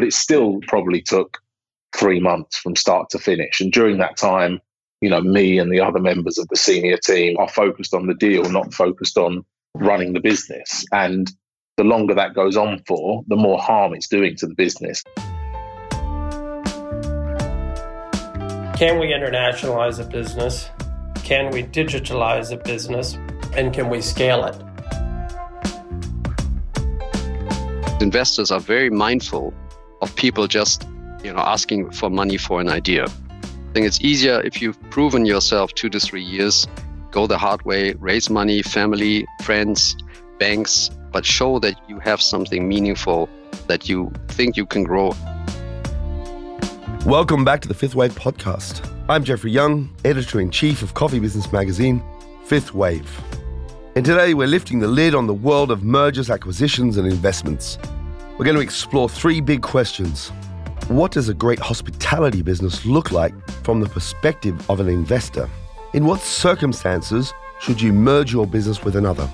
but it still probably took three months from start to finish. And during that time, you know, me and the other members of the senior team are focused on the deal, not focused on running the business. And the longer that goes on for, the more harm it's doing to the business. Can we internationalize a business? Can we digitalize a business? And can we scale it? Investors are very mindful of people just, you know, asking for money for an idea. I think it's easier if you've proven yourself two to three years, go the hard way, raise money, family, friends, banks, but show that you have something meaningful that you think you can grow. Welcome back to the Fifth Wave podcast. I'm Jeffrey Young, editor in chief of Coffee Business Magazine, Fifth Wave. And today we're lifting the lid on the world of mergers, acquisitions, and investments. We're going to explore three big questions. What does a great hospitality business look like from the perspective of an investor? In what circumstances should you merge your business with another?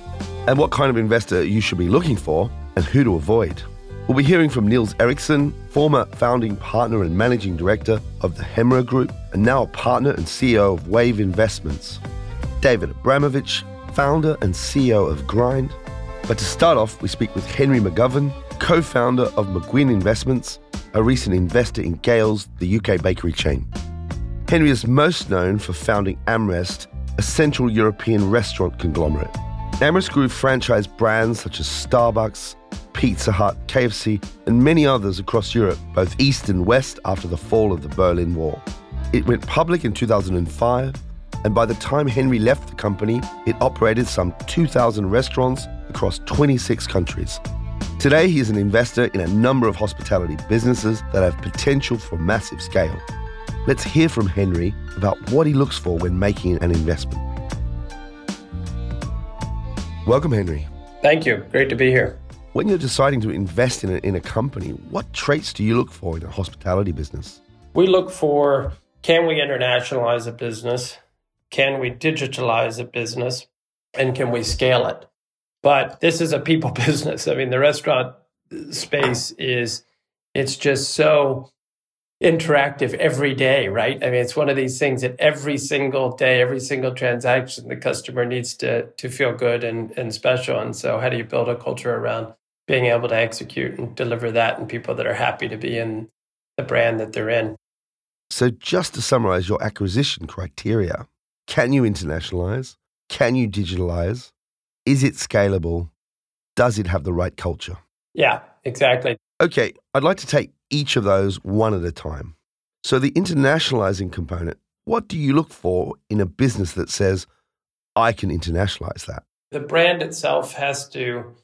And what kind of investor you should be looking for and who to avoid? We'll be hearing from Niels Eriksen, former founding partner and managing director of the Hemro Group, and now a partner and CEO of Wave Investments. David Abramovich, founder and CEO of Grind. But to start off, we speak with Henry McGovern, co founder of McGuinn Investments, a recent investor in Gail's, the UK bakery chain. Henry is most known for founding Amrest, a Central European restaurant conglomerate. Amrest grew franchise brands such as Starbucks, Pizza Hut, KFC, and many others across Europe, both East and West, after the fall of the Berlin Wall. It went public in 2005 and by the time Henry left the company, it operated some 2,000 restaurants across 26 countries. Today, he is an investor in a number of hospitality businesses that have potential for massive scale. Let's hear from Henry about what he looks for when making an investment. Welcome, Henry. Thank you. Great to be here. When you're deciding to invest in a, in a company, what traits do you look for in a hospitality business? We look for can we internationalize a business? Can we digitalize a business? And can we scale it? But this is a people business. I mean, the restaurant space is, it's just so interactive every day, right? I mean, it's one of these things that every single day, every single transaction, the customer needs to to feel good and, and special. And so how do you build a culture around being able to execute and deliver that and people that are happy to be in the brand that they're in? So just to summarize your acquisition criteria, can you internationalize? Can you digitalize? Is it scalable? Does it have the right culture? Yeah, exactly. Okay, I'd like to take each of those one at a time. So, the internationalizing component, what do you look for in a business that says, I can internationalize that? The brand itself has to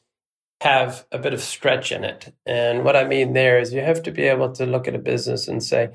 have a bit of stretch in it. And what I mean there is you have to be able to look at a business and say,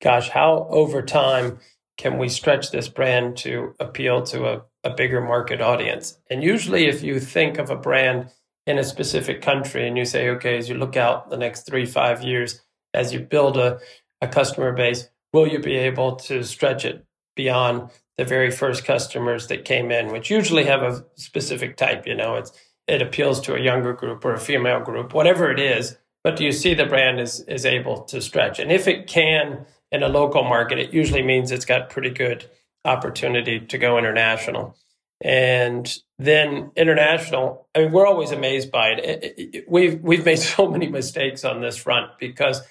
gosh, how over time can we stretch this brand to appeal to a, a bigger market audience? And usually, if you think of a brand in a specific country and you say, okay, as you look out the next three, five years, as you build a, a customer base, will you be able to stretch it beyond the very first customers that came in, which usually have a specific type? You know, it's it appeals to a younger group or a female group, whatever it is. But do you see the brand is is able to stretch? And if it can in a local market, it usually means it's got pretty good opportunity to go international. And then international, I mean, we're always amazed by it. we've we've made so many mistakes on this front because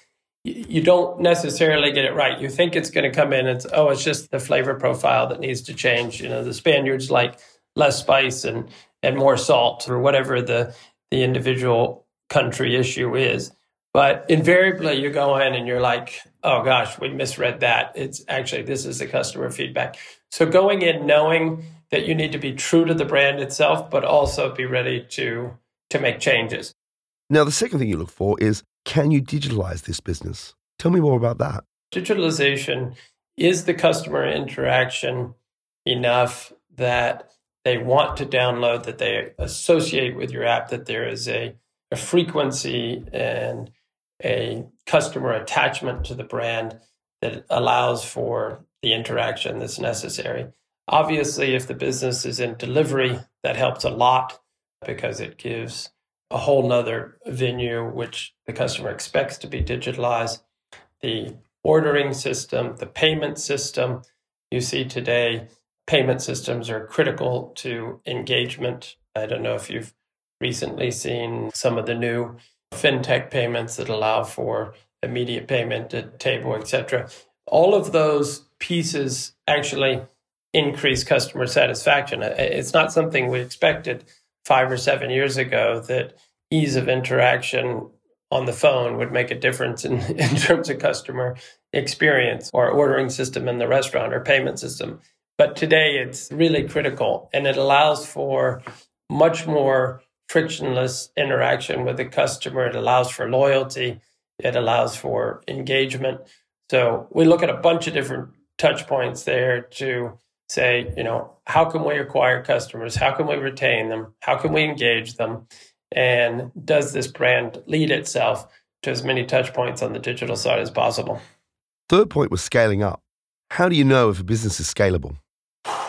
you don't necessarily get it right. You think it's going to come in. It's oh, it's just the flavor profile that needs to change. You know, the Spaniards like less spice and and more salt or whatever the the individual country issue is. But invariably, you go in and you're like, oh gosh, we misread that. It's actually, this is the customer feedback. So going in knowing that you need to be true to the brand itself, but also be ready to, to make changes. Now, the second thing you look for is can you digitalize this business? Tell me more about that. Digitalization is the customer interaction enough that they want to download, that they associate with your app, that there is a, a frequency and a customer attachment to the brand that allows for the interaction that's necessary. Obviously, if the business is in delivery, that helps a lot because it gives a whole nother venue, which the customer expects to be digitalized. The ordering system, the payment system. You see today, payment systems are critical to engagement. I don't know if you've recently seen some of the new fintech payments that allow for immediate payment at table, etc. All of those pieces actually increase customer satisfaction. It's not something we expected five or seven years ago that ease of interaction on the phone would make a difference in, in terms of customer experience or ordering system in the restaurant or payment system. But today it's really critical and it allows for much more frictionless interaction with the customer. It allows for loyalty. It allows for engagement. So we look at a bunch of different touch points there to say, you know, how can we acquire customers? How can we retain them? How can we engage them? And does this brand lead itself to as many touch points on the digital side as possible? Third point was scaling up. How do you know if a business is scalable?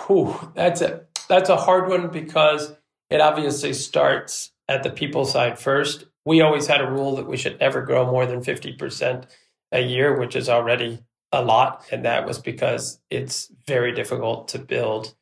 Whew, that's a that's a hard one because it obviously starts at the people side first. We always had a rule that we should never grow more than 50% a year, which is already a lot. And that was because it's very difficult to build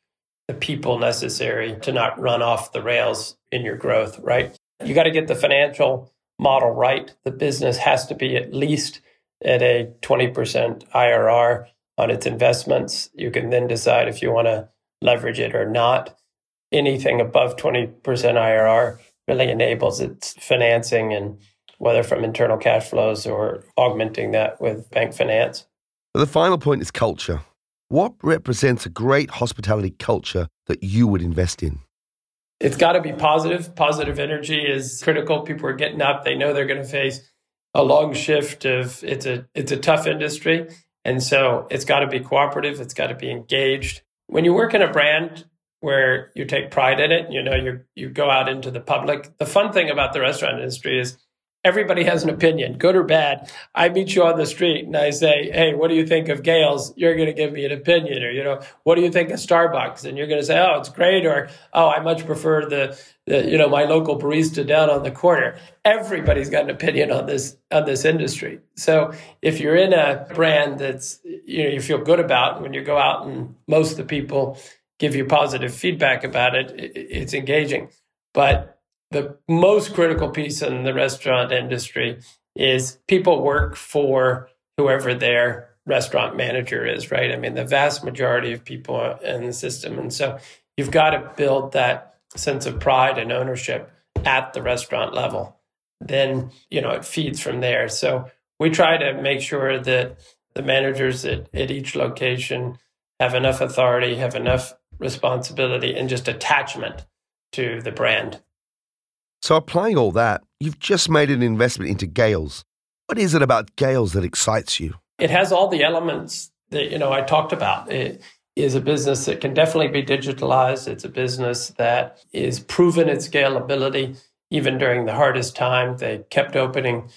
the people necessary to not run off the rails in your growth, right? You got to get the financial model right. The business has to be at least at a 20% IRR on its investments. You can then decide if you want to leverage it or not. Anything above 20% IRR really enables its financing and whether from internal cash flows or augmenting that with bank finance. The final point is culture. What represents a great hospitality culture that you would invest in? It's got to be positive. Positive energy is critical. People are getting up. They know they're going to face a long shift of it's a it's a tough industry. And so it's got to be cooperative, it's got to be engaged. When you work in a brand where you take pride in it, you know, you you go out into the public. The fun thing about the restaurant industry is everybody has an opinion, good or bad. I meet you on the street and I say, Hey, what do you think of Gail's? You're going to give me an opinion. Or, you know, what do you think of Starbucks? And you're going to say, Oh, it's great. Or, Oh, I much prefer the, the, you know, my local barista down on the corner. Everybody's got an opinion on this, on this industry. So if you're in a brand that's, you know, you feel good about when you go out and most of the people give you positive feedback about it, it's engaging. But the most critical piece in the restaurant industry is people work for whoever their restaurant manager is, right? I mean, the vast majority of people in the system. And so you've got to build that sense of pride and ownership at the restaurant level. Then, you know, it feeds from there. So we try to make sure that the managers at, at each location have enough authority, have enough responsibility, and just attachment to the brand. So, applying all that, you've just made an investment into Gail's. What is it about Gail's that excites you? It has all the elements that you know I talked about. It is a business that can definitely be digitalized. It's a business that is proven its scalability even during the hardest time. They kept opening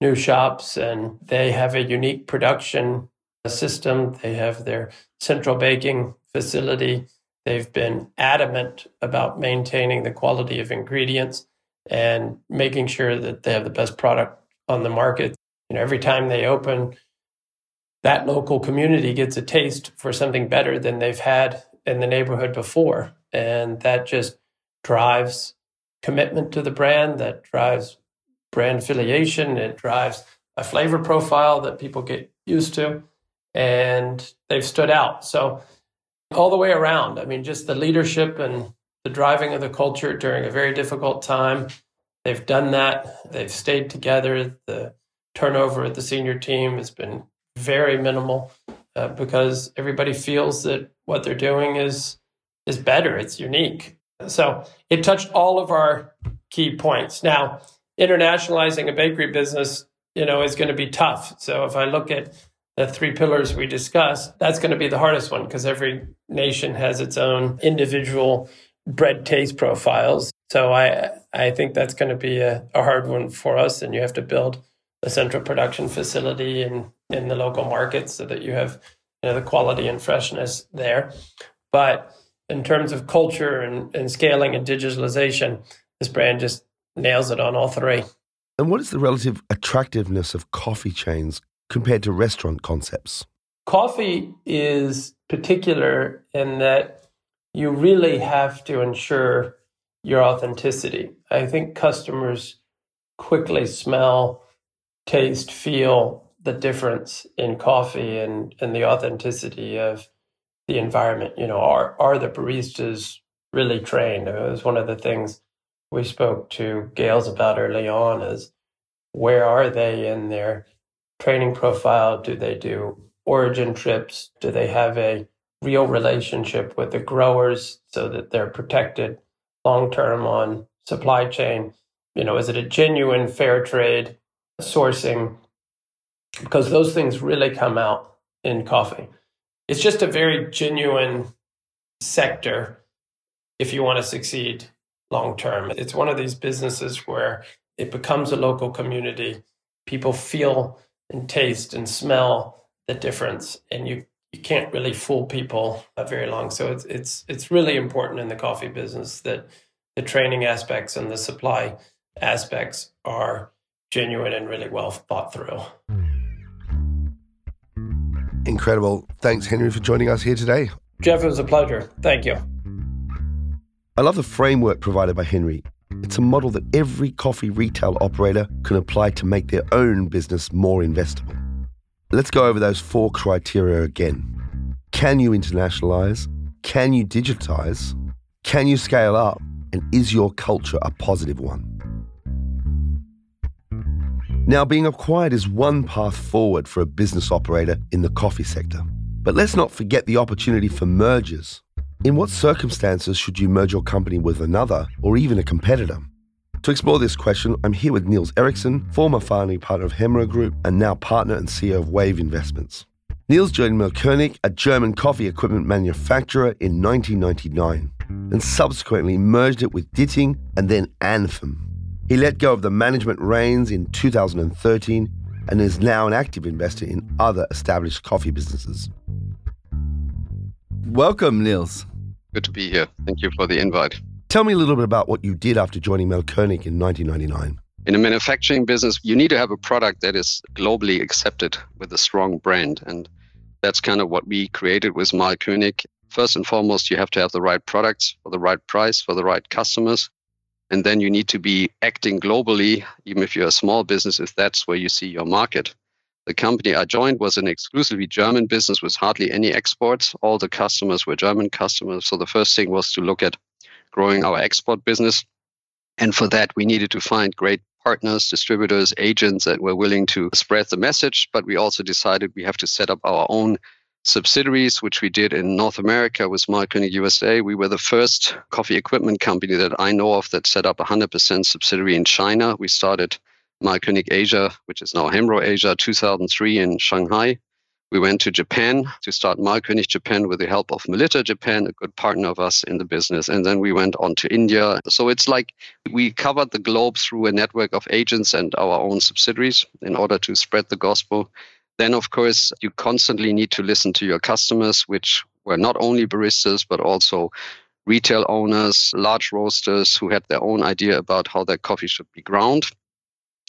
new shops and they have a unique production system. They have their central baking facility. They've been adamant about maintaining the quality of ingredients and making sure that they have the best product on the market. You know, every time they open, that local community gets a taste for something better than they've had in the neighborhood before. And that just drives commitment to the brand, that drives brand affiliation, it drives a flavor profile that people get used to. And they've stood out. So, all the way around, I mean, just the leadership and the driving of the culture during a very difficult time. They've done that. They've stayed together. The turnover at the senior team has been very minimal uh, because everybody feels that what they're doing is is better. It's unique. So it touched all of our key points. Now, internationalizing a bakery business, you know, is going to be tough. So if I look at the three pillars we discussed, that's going to be the hardest one because every nation has its own individual bread taste profiles. So I I think that's going to be a, a hard one for us, and you have to build a central production facility in in the local markets so that you have you know, the quality and freshness there. But in terms of culture and, and scaling and digitalization, this brand just nails it on all three. And what is the relative attractiveness of coffee chains compared to restaurant concepts? Coffee is particular in that you really have to ensure your authenticity. I think customers quickly smell, taste, feel the difference in coffee and, and the authenticity of the environment. You know, are are the baristas really trained? It was one of the things we spoke to Gail's about early on is where are they in their training profile? Do they do origin trips? Do they have a real relationship with the growers so that they're protected long term on supply chain? You know, is it a genuine fair trade sourcing? Because those things really come out in coffee. It's just a very genuine sector if you want to succeed long term. It's one of these businesses where it becomes a local community. People feel and taste and smell the difference, and you you can't really fool people uh, very long. So it's it's it's really important in the coffee business that the training aspects and the supply aspects are genuine and really well thought through. Incredible. Thanks, Henry, for joining us here today. Jeff, it was a pleasure. Thank you. I love the framework provided by Henry. It's a model that every coffee retail operator can apply to make their own business more investable. Let's go over those four criteria again. Can you internationalize? Can you digitize? Can you scale up? And is your culture a positive one? Now, being acquired is one path forward for a business operator in the coffee sector. But let's not forget the opportunity for mergers in what circumstances should you merge your company with another or even a competitor? To explore this question, I'm here with Niels Eriksen, former founding partner of Hemro Group and now partner and CEO of Wave Investments. Niels joined Mahlkönig, a German coffee equipment manufacturer, in 1999 and subsequently merged it with Ditting and then Anfim. He let go of the management reins in 2013 and is now an active investor in other established coffee businesses. Welcome, Niels. Good to be here. Thank you for the invite. Tell me a little bit about what you did after joining Mahlkönig in 1999. In a manufacturing business, you need to have a product that is globally accepted with a strong brand. And that's kind of what we created with Mahlkönig. First and foremost, you have to have the right products for the right price for the right customers. And then you need to be acting globally, even if you're a small business, if that's where you see your market. The company I joined was an exclusively German business with hardly any exports. All the customers were German customers. So the first thing was to look at growing our export business. And for that, we needed to find great partners, distributors, agents that were willing to spread the message. But we also decided we have to set up our own subsidiaries, which we did in North America with Mahlkönig USA. We were the first coffee equipment company that I know of that set up a 100% subsidiary in China. We started Mahlkönig Asia, which is now Hemro Asia, 2003 in Shanghai. We went to Japan to start Mahlkönig Japan with the help of Melitta Japan, a good partner of us in the business. And then we went on to India. So it's like we covered the globe through a network of agents and our own subsidiaries in order to spread the gospel. Then, of course, you constantly need to listen to your customers, which were not only baristas, but also retail owners, large roasters who had their own idea about how their coffee should be ground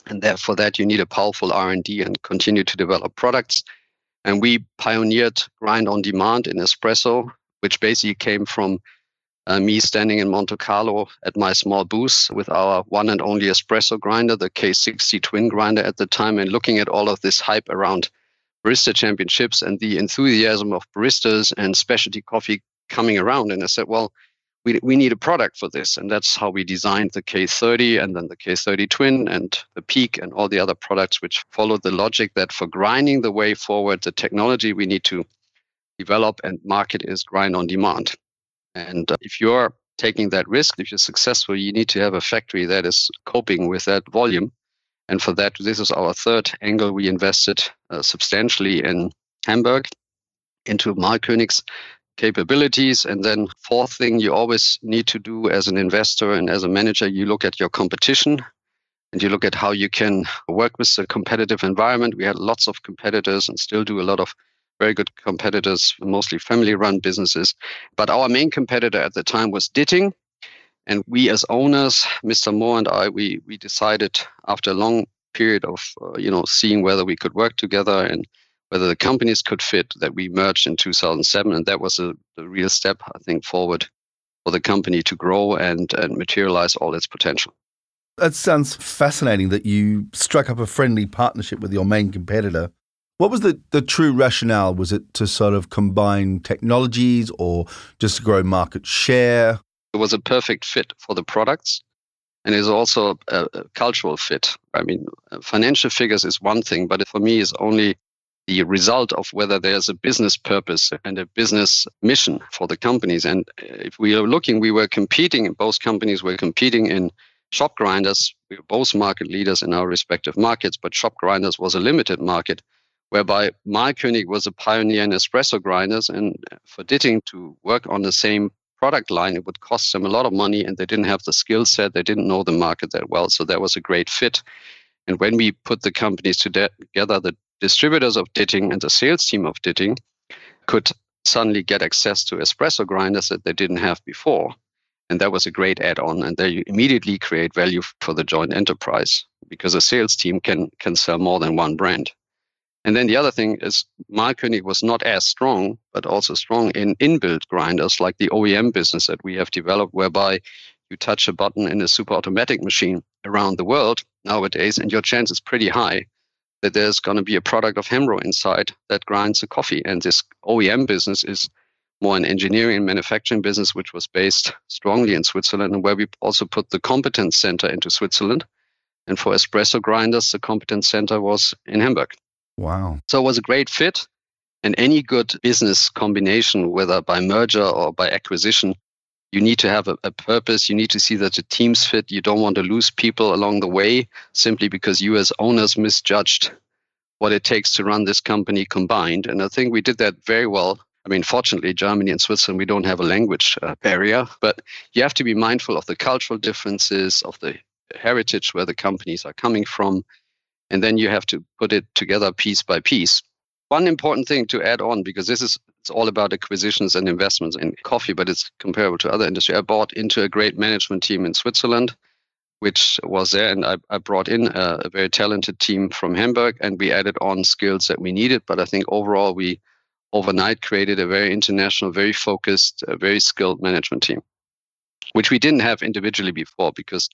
and that for that you need a powerful r&d and continue to develop products. And we pioneered grind on demand in espresso which basically came from uh, me standing in monte carlo at my small booth with our one and only espresso grinder the k60 twin grinder at the time and looking at all of this hype around barista championships and the enthusiasm of baristas and specialty coffee coming around. And i said well we, we need a product for this. And that's how we designed the K30 and then the K30 Twin and the Peak and all the other products, which follow the logic that for grinding the way forward, the technology we need to develop and market is grind on demand. And uh, if you're taking that risk, if you're successful, you need to have a factory that is coping with that volume. And for that, this is our third angle. We invested uh, substantially in Hamburg into Mahlkönig's capabilities. And then fourth thing you always need to do as an investor and as a manager, you look at your competition and you look at how you can work with the competitive environment. We had lots of competitors and still do a lot of very good competitors, mostly family run businesses. But our main competitor at the time was Ditting. And we as owners, Mr. Moore and I, we, we decided after a long period of, uh, you know, seeing whether we could work together and whether the companies could fit that we merged in 2007. And that was a, a real step, I think, forward for the company to grow and, and materialize all its potential. That sounds fascinating that you struck up a friendly partnership with your main competitor. What was the, the true rationale? Was it to sort of combine technologies or just to grow market share? It was a perfect fit for the products and is also a, a, cultural fit. I mean, uh, financial figures is one thing, but for me, is only the result of whether there's a business purpose and a business mission for the companies. And uh, if we are looking, we were competing, both companies were competing in shop grinders. We were both market leaders in our respective markets, but shop grinders was a limited market, whereby my Mahlkönig was a pioneer in espresso grinders. And uh, for Ditting to work on the same product line, it would cost them a lot of money and they didn't have the skill set. They didn't know the market that well. So that was a great fit. And when we put the companies together, the distributors of Ditting and the sales team of Ditting could suddenly get access to espresso grinders that they didn't have before. And that was a great add on. And they immediately create value for the joint enterprise because a sales team can, can sell more than one brand. And then the other thing is Mahlkönig was not as strong, but also strong in inbuilt grinders like the OEM business that we have developed, whereby you touch a button in a super automatic machine around the world nowadays, and your chance is pretty high that there's going to be a product of Hemro inside that grinds the coffee. And this OEM business is more an engineering and manufacturing business, which was based strongly in Switzerland, and where we also put the competence center into Switzerland. And for espresso grinders, the competence center was in Hamburg. Wow. So it was a great fit. And any good business combination, whether by merger or by acquisition, you need to have a, a, purpose. You need to see that the teams fit. You don't want to lose people along the way simply because you, as owners, misjudged what it takes to run this company combined. And I think we did that very well. I mean, fortunately, Germany and Switzerland, we don't have a language uh, barrier, but you have to be mindful of the cultural differences, of the heritage where the companies are coming from and then you have to put it together piece by piece. One important thing to add on, because this is it's all about acquisitions and investments in coffee, but it's comparable to other industry. I bought into a great management team in Switzerland, which was there, and I, I brought in a, a very talented team from Hamburg, and we added on skills that we needed. But I think overall, we overnight created a very international, very focused, very skilled management team, which we didn't have individually before because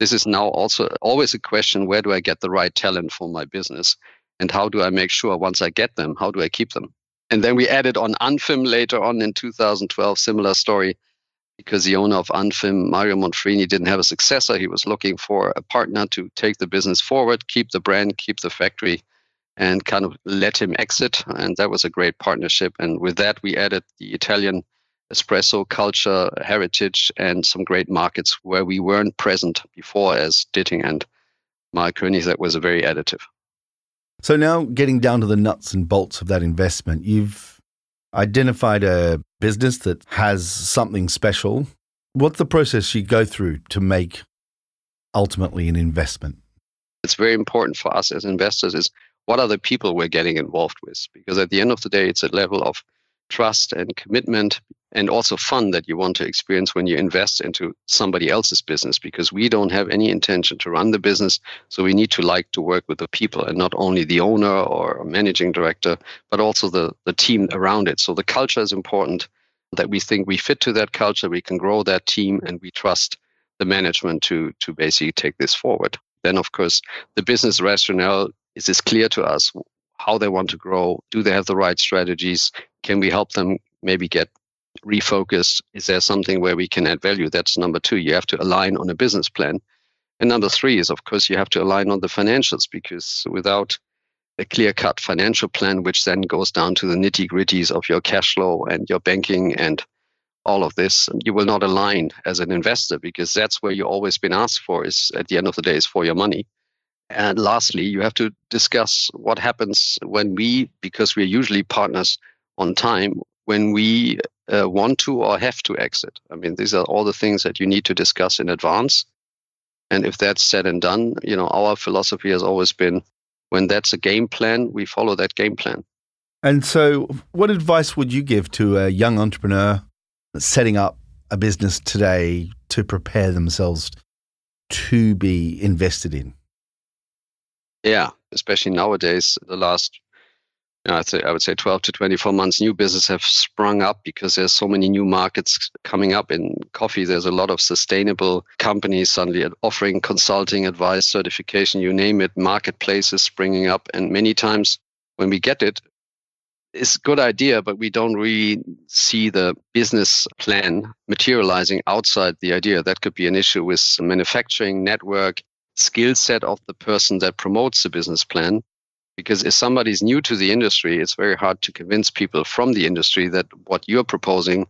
this is now also always a question where do I get the right talent for my business? And how do I make sure once I get them, how do I keep them? And then we added on Anfim later on in 2012, similar story, because the owner of Anfim, Mario Monfrini, didn't have a successor. He was looking for a partner to take the business forward, keep the brand, keep the factory, and kind of let him exit. And that was a great partnership. And with that, we added the Italian espresso culture, heritage, and some great markets where we weren't present before as Ditting and Mahlkönig. That was a very additive. So now getting down to the nuts and bolts of that investment, you've identified a business that has something special. What's the process you go through to make ultimately an investment? It's very important for us as investors is what are the people we're getting involved with? Because at the end of the day, it's a level of trust and commitment and also fun that you want to experience when you invest into somebody else's business because we don't have any intention to run the business. So we need to like to work with the people and not only the owner or managing director but also the, the team around it. So the culture is important that we think we fit to that culture we can grow that team and we trust the management to to basically take this forward. Then of course the business rationale is as clear to us how they want to grow do they have the right strategies can we help them maybe get refocused? Is there something where we can add value? That's number two. You have to align on a business plan. And number three is, of course, you have to align on the financials because without a clear cut financial plan, which then goes down to the nitty gritties of your cash flow and your banking and all of this, you will not align as an investor because that's where you've always been asked for is at the end of the day is for your money. And lastly, you have to discuss what happens when we, because we're usually partners on time, when we uh, want to or have to exit. I mean, these are all the things that you need to discuss in advance. And if that's said and done, you know, our philosophy has always been when that's a game plan, we follow that game plan. And so, what advice would you give to a young entrepreneur setting up a business today to prepare themselves to be invested in? Yeah, especially nowadays, the last I'd say, I would say 12 to 24 months, new business have sprung up because there's so many new markets coming up in coffee. There's a lot of sustainable companies suddenly offering consulting, advice, certification, you name it, marketplaces springing up. And many times when we get it, it's a good idea, but we don't really see the business plan materializing outside the idea. That could be an issue with manufacturing network, skill set of the person that promotes the business plan because if somebody's new to the industry, it's very hard to convince people from the industry that what you're proposing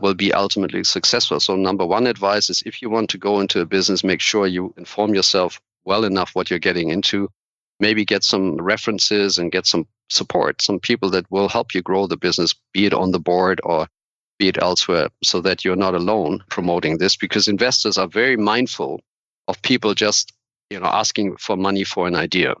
will be ultimately successful. So, number one advice is if you want to go into a business, make sure you inform yourself well enough what you're getting into. Maybe get some references and get some support, some people that will help you grow the business, be it on the board or be it elsewhere, so that you're not alone promoting this. Because investors are very mindful of people just you know asking for money for an idea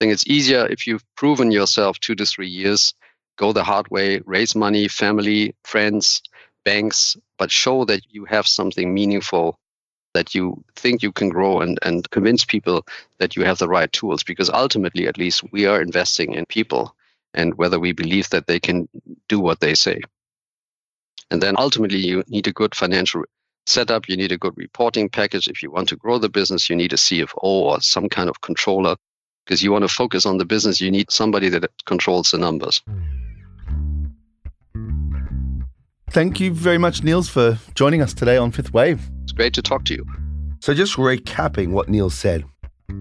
I think it's easier if you've proven yourself two to three years, go the hard way, raise money, family, friends, banks, but show that you have something meaningful that you think you can grow and, and convince people that you have the right tools. Because ultimately, at least, we are investing in people and whether we believe that they can do what they say. And then ultimately, you need a good financial setup. You need a good reporting package. If you want to grow the business, you need a CFO or some kind of controller because you want to focus on the business, you need somebody that controls the numbers. Thank you very much, Niels, for joining us today on Fifth Wave. It's great to talk to you. So, just recapping what Niels said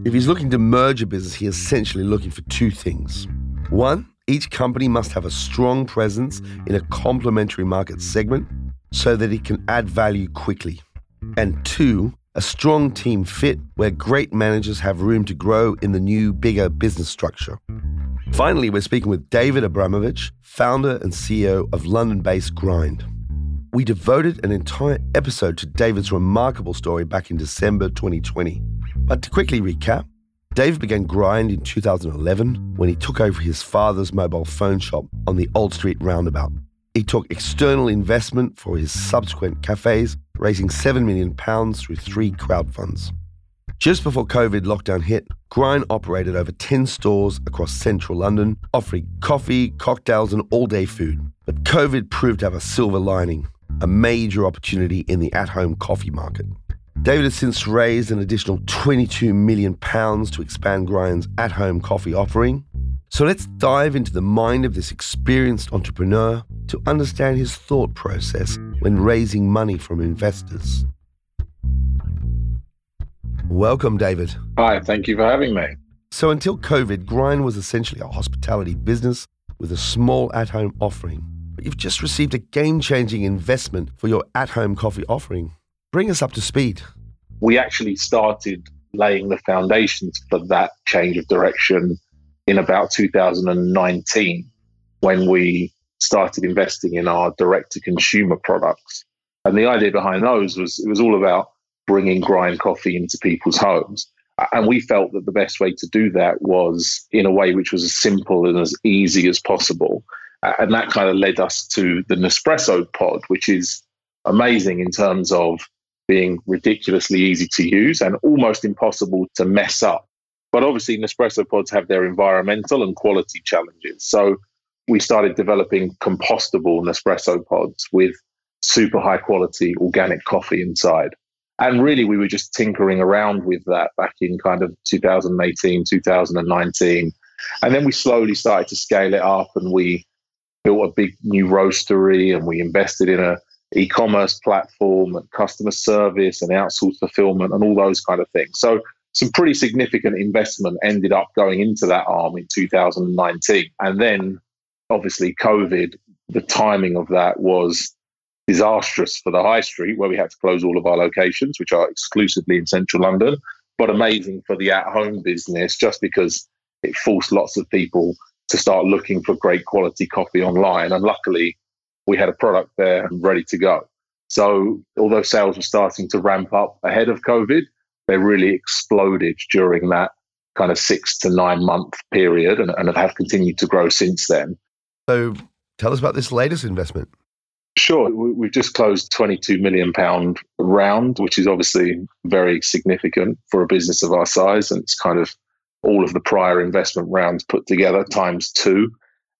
if he's looking to merge a business, he's essentially looking for two things. One, each company must have a strong presence in a complementary market segment so that it can add value quickly. And two, a strong team fit where great managers have room to grow in the new, bigger business structure. Finally, we're speaking with David Abramovich, founder and CEO of London based Grind. We devoted an entire episode to David's remarkable story back in December 2020. But to quickly recap, Dave began Grind in 2011 when he took over his father's mobile phone shop on the Old Street roundabout. He took external investment for his subsequent cafes, raising £7 million through three crowd funds. Just before COVID lockdown hit, Grind operated over 10 stores across central London, offering coffee, cocktails, and all day food. But COVID proved to have a silver lining, a major opportunity in the at home coffee market. David has since raised an additional £22 million to expand Grind's at home coffee offering. So let's dive into the mind of this experienced entrepreneur to understand his thought process when raising money from investors. Welcome, David. Hi, thank you for having me. So, until COVID, Grind was essentially a hospitality business with a small at home offering. But you've just received a game changing investment for your at home coffee offering. Bring us up to speed. We actually started laying the foundations for that change of direction in about 2019 when we started investing in our direct to consumer products. And the idea behind those was it was all about bringing grind coffee into people's homes. And we felt that the best way to do that was in a way which was as simple and as easy as possible. And that kind of led us to the Nespresso pod, which is amazing in terms of being ridiculously easy to use and almost impossible to mess up. But obviously, Nespresso pods have their environmental and quality challenges. So we started developing compostable Nespresso pods with super high quality organic coffee inside. And really, we were just tinkering around with that back in kind of 2018, 2019. And then we slowly started to scale it up and we built a big new roastery and we invested in a e-commerce platform and customer service and outsourced fulfillment and all those kind of things. So some pretty significant investment ended up going into that arm in 2019. And then obviously COVID, the timing of that was disastrous for the high street where we had to close all of our locations, which are exclusively in central London, but amazing for the at home business just because it forced lots of people to start looking for great quality coffee online. And luckily, we had a product there ready to go. So, although sales were starting to ramp up ahead of COVID, they really exploded during that kind of six to nine month period and, and have continued to grow since then. So tell us about this latest investment. Sure. We've just closed £22 million round, which is obviously very significant for a business of our size. And it's kind of all of the prior investment rounds put together times two.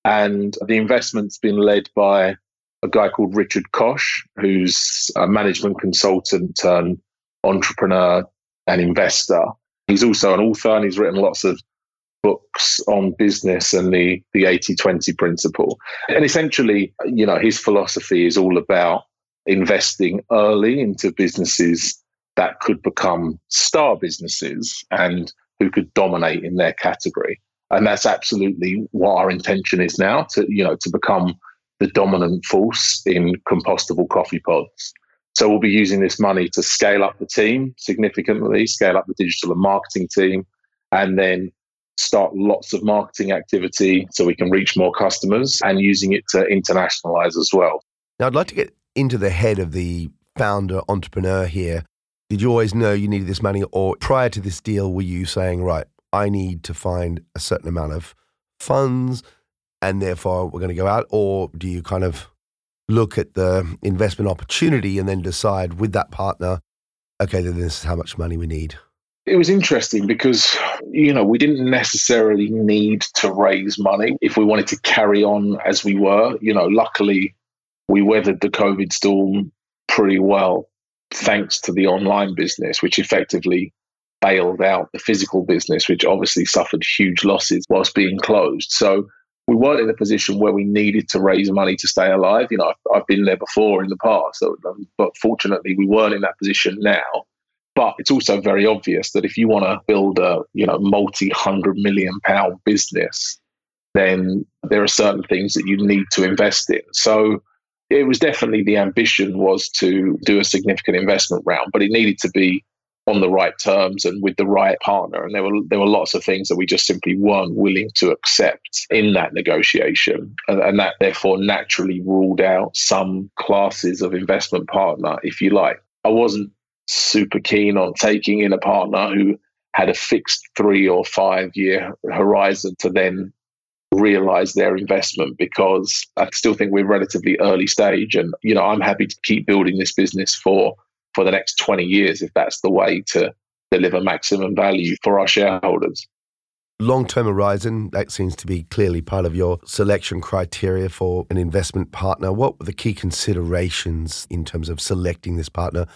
And the investment's been led by a guy called Richard Koch, who's a management consultant turned entrepreneur and investor. He's also an author and he's written lots of books on business and the the 80-20 principle. And essentially, you know, his philosophy is all about investing early into businesses that could become star businesses and who could dominate in their category. And that's absolutely what our intention is now to, you know, to become the dominant force in compostable coffee pods. So we'll be using this money to scale up the team significantly, scale up the digital and marketing team, and then start lots of marketing activity so we can reach more customers and using it to internationalize as well. Now, I'd like to get into the head of the founder entrepreneur here. Did you always know you needed this money, or prior to this deal, were you saying, right, I need to find a certain amount of funds and therefore we're going to go out? Or do you kind of look at the investment opportunity and then decide with that partner, okay, then this is how much money we need? It was interesting because, you know, we didn't necessarily need to raise money if we wanted to carry on as we were. You know, luckily we weathered the COVID storm pretty well, thanks to the online business, which effectively bailed out the physical business, which obviously suffered huge losses whilst being closed. So we weren't in a position where we needed to raise money to stay alive. You know, I've, I've been there before in the past, so, um, but fortunately, we weren't in that position now. But it's also very obvious that if you want to build a you know multi hundred million pound business, then there are certain things that you need to invest in. So it was definitely the ambition was to do a significant investment round, but it needed to be on the right terms and with the right partner. And there were there were lots of things that we just simply weren't willing to accept in that negotiation, and, and that therefore naturally ruled out some classes of investment partner, if you like. I wasn't super keen on taking in a partner who had a fixed three or five year horizon to then realize their investment because I still think we're relatively early stage and you know I'm happy to keep building this business for for the next 20 years if that's the way to deliver maximum value for our shareholders. Long term horizon, that seems to be clearly part of your selection criteria for an investment partner. What were the key considerations in terms of selecting this partner?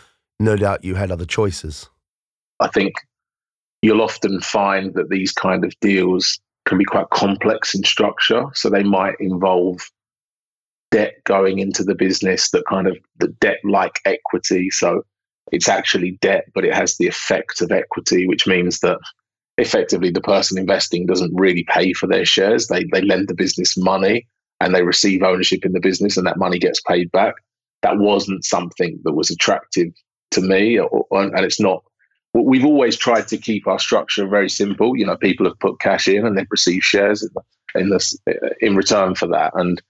No doubt you had other choices. I think you'll often find that these kind of deals can be quite complex in structure. So they might involve debt going into the business that kind of the debt like equity. So it's actually debt, but it has the effect of equity, which means that effectively the person investing doesn't really pay for their shares. They, they lend the business money and they receive ownership in the business and that money gets paid back. That wasn't something that was attractive to me, or, and it's not. We've always tried to keep our structure very simple. You know, people have put cash in and they've received shares in, in this in return for that. And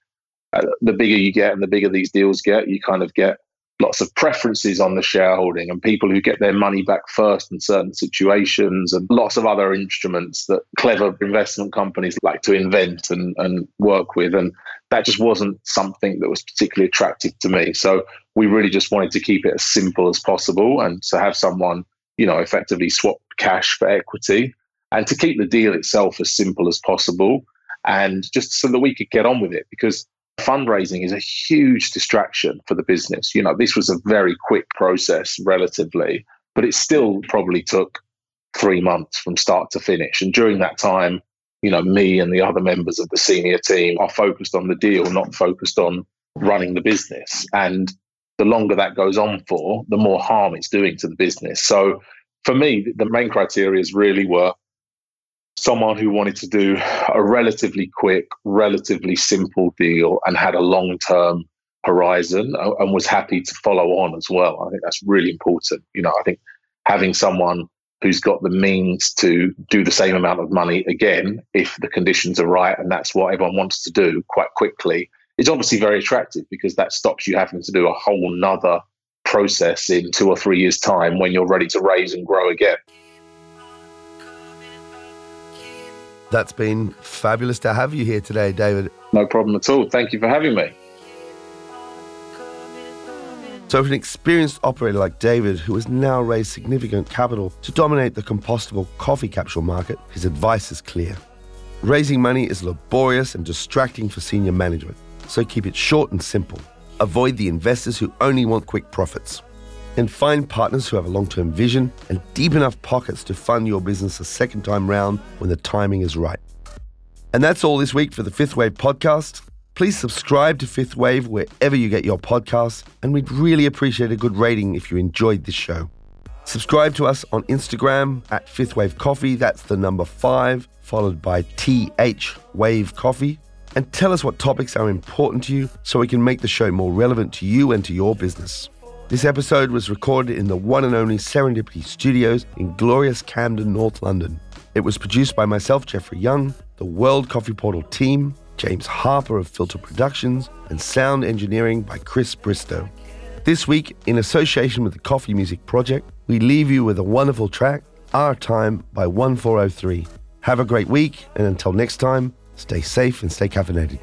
uh, the bigger you get and the bigger these deals get, you kind of get lots of preferences on the shareholding and people who get their money back first in certain situations and lots of other instruments that clever investment companies like to invent and, and work with. And that just wasn't something that was particularly attractive to me. So we really just wanted to keep it as simple as possible and to have someone, you know, effectively swap cash for equity and to keep the deal itself as simple as possible and just so that we could get on with it because fundraising is a huge distraction for the business. You know, this was a very quick process relatively, but it still probably took three months from start to finish. And during that time, you know, me and the other members of the senior team are focused on the deal, not focused on running the business. And the longer that goes on for, the more harm it's doing to the business. So for me, the main criteria is really were someone who wanted to do a relatively quick, relatively simple deal and had a long term horizon uh, and was happy to follow on as well. I think that's really important. You know, I think having someone who's got the means to do the same amount of money again, if the conditions are right and that's what everyone wants to do quite quickly, is obviously very attractive because that stops you having to do a whole nother process in two or three years' time when you're ready to raise and grow again. That's been fabulous to have you here today, David. No problem at all. Thank you for having me. So, for an experienced operator like David, who has now raised significant capital to dominate the compostable coffee capsule market, his advice is clear. Raising money is laborious and distracting for senior management, so keep it short and simple. Avoid the investors who only want quick profits. And find partners who have a long term vision and deep enough pockets to fund your business a second time round when the timing is right. And that's all this week for the Fifth Wave podcast. Please subscribe to Fifth Wave wherever you get your podcasts, and we'd really appreciate a good rating if you enjoyed this show. Subscribe to us on Instagram at Fifth Wave Coffee, that's the number five, followed by TH Wave Coffee. And tell us what topics are important to you so we can make the show more relevant to you and to your business. This episode was recorded in the one and only Serendipity Studios in glorious Camden, North London. It was produced by myself, Jeffrey Young, the World Coffee Portal team, James Harper of Filter Productions, and sound engineering by Chris Bristow. This week, in association with the Coffee Music Project, we leave you with a wonderful track, Our Time by 1403. Have a great week, and until next time, stay safe and stay caffeinated.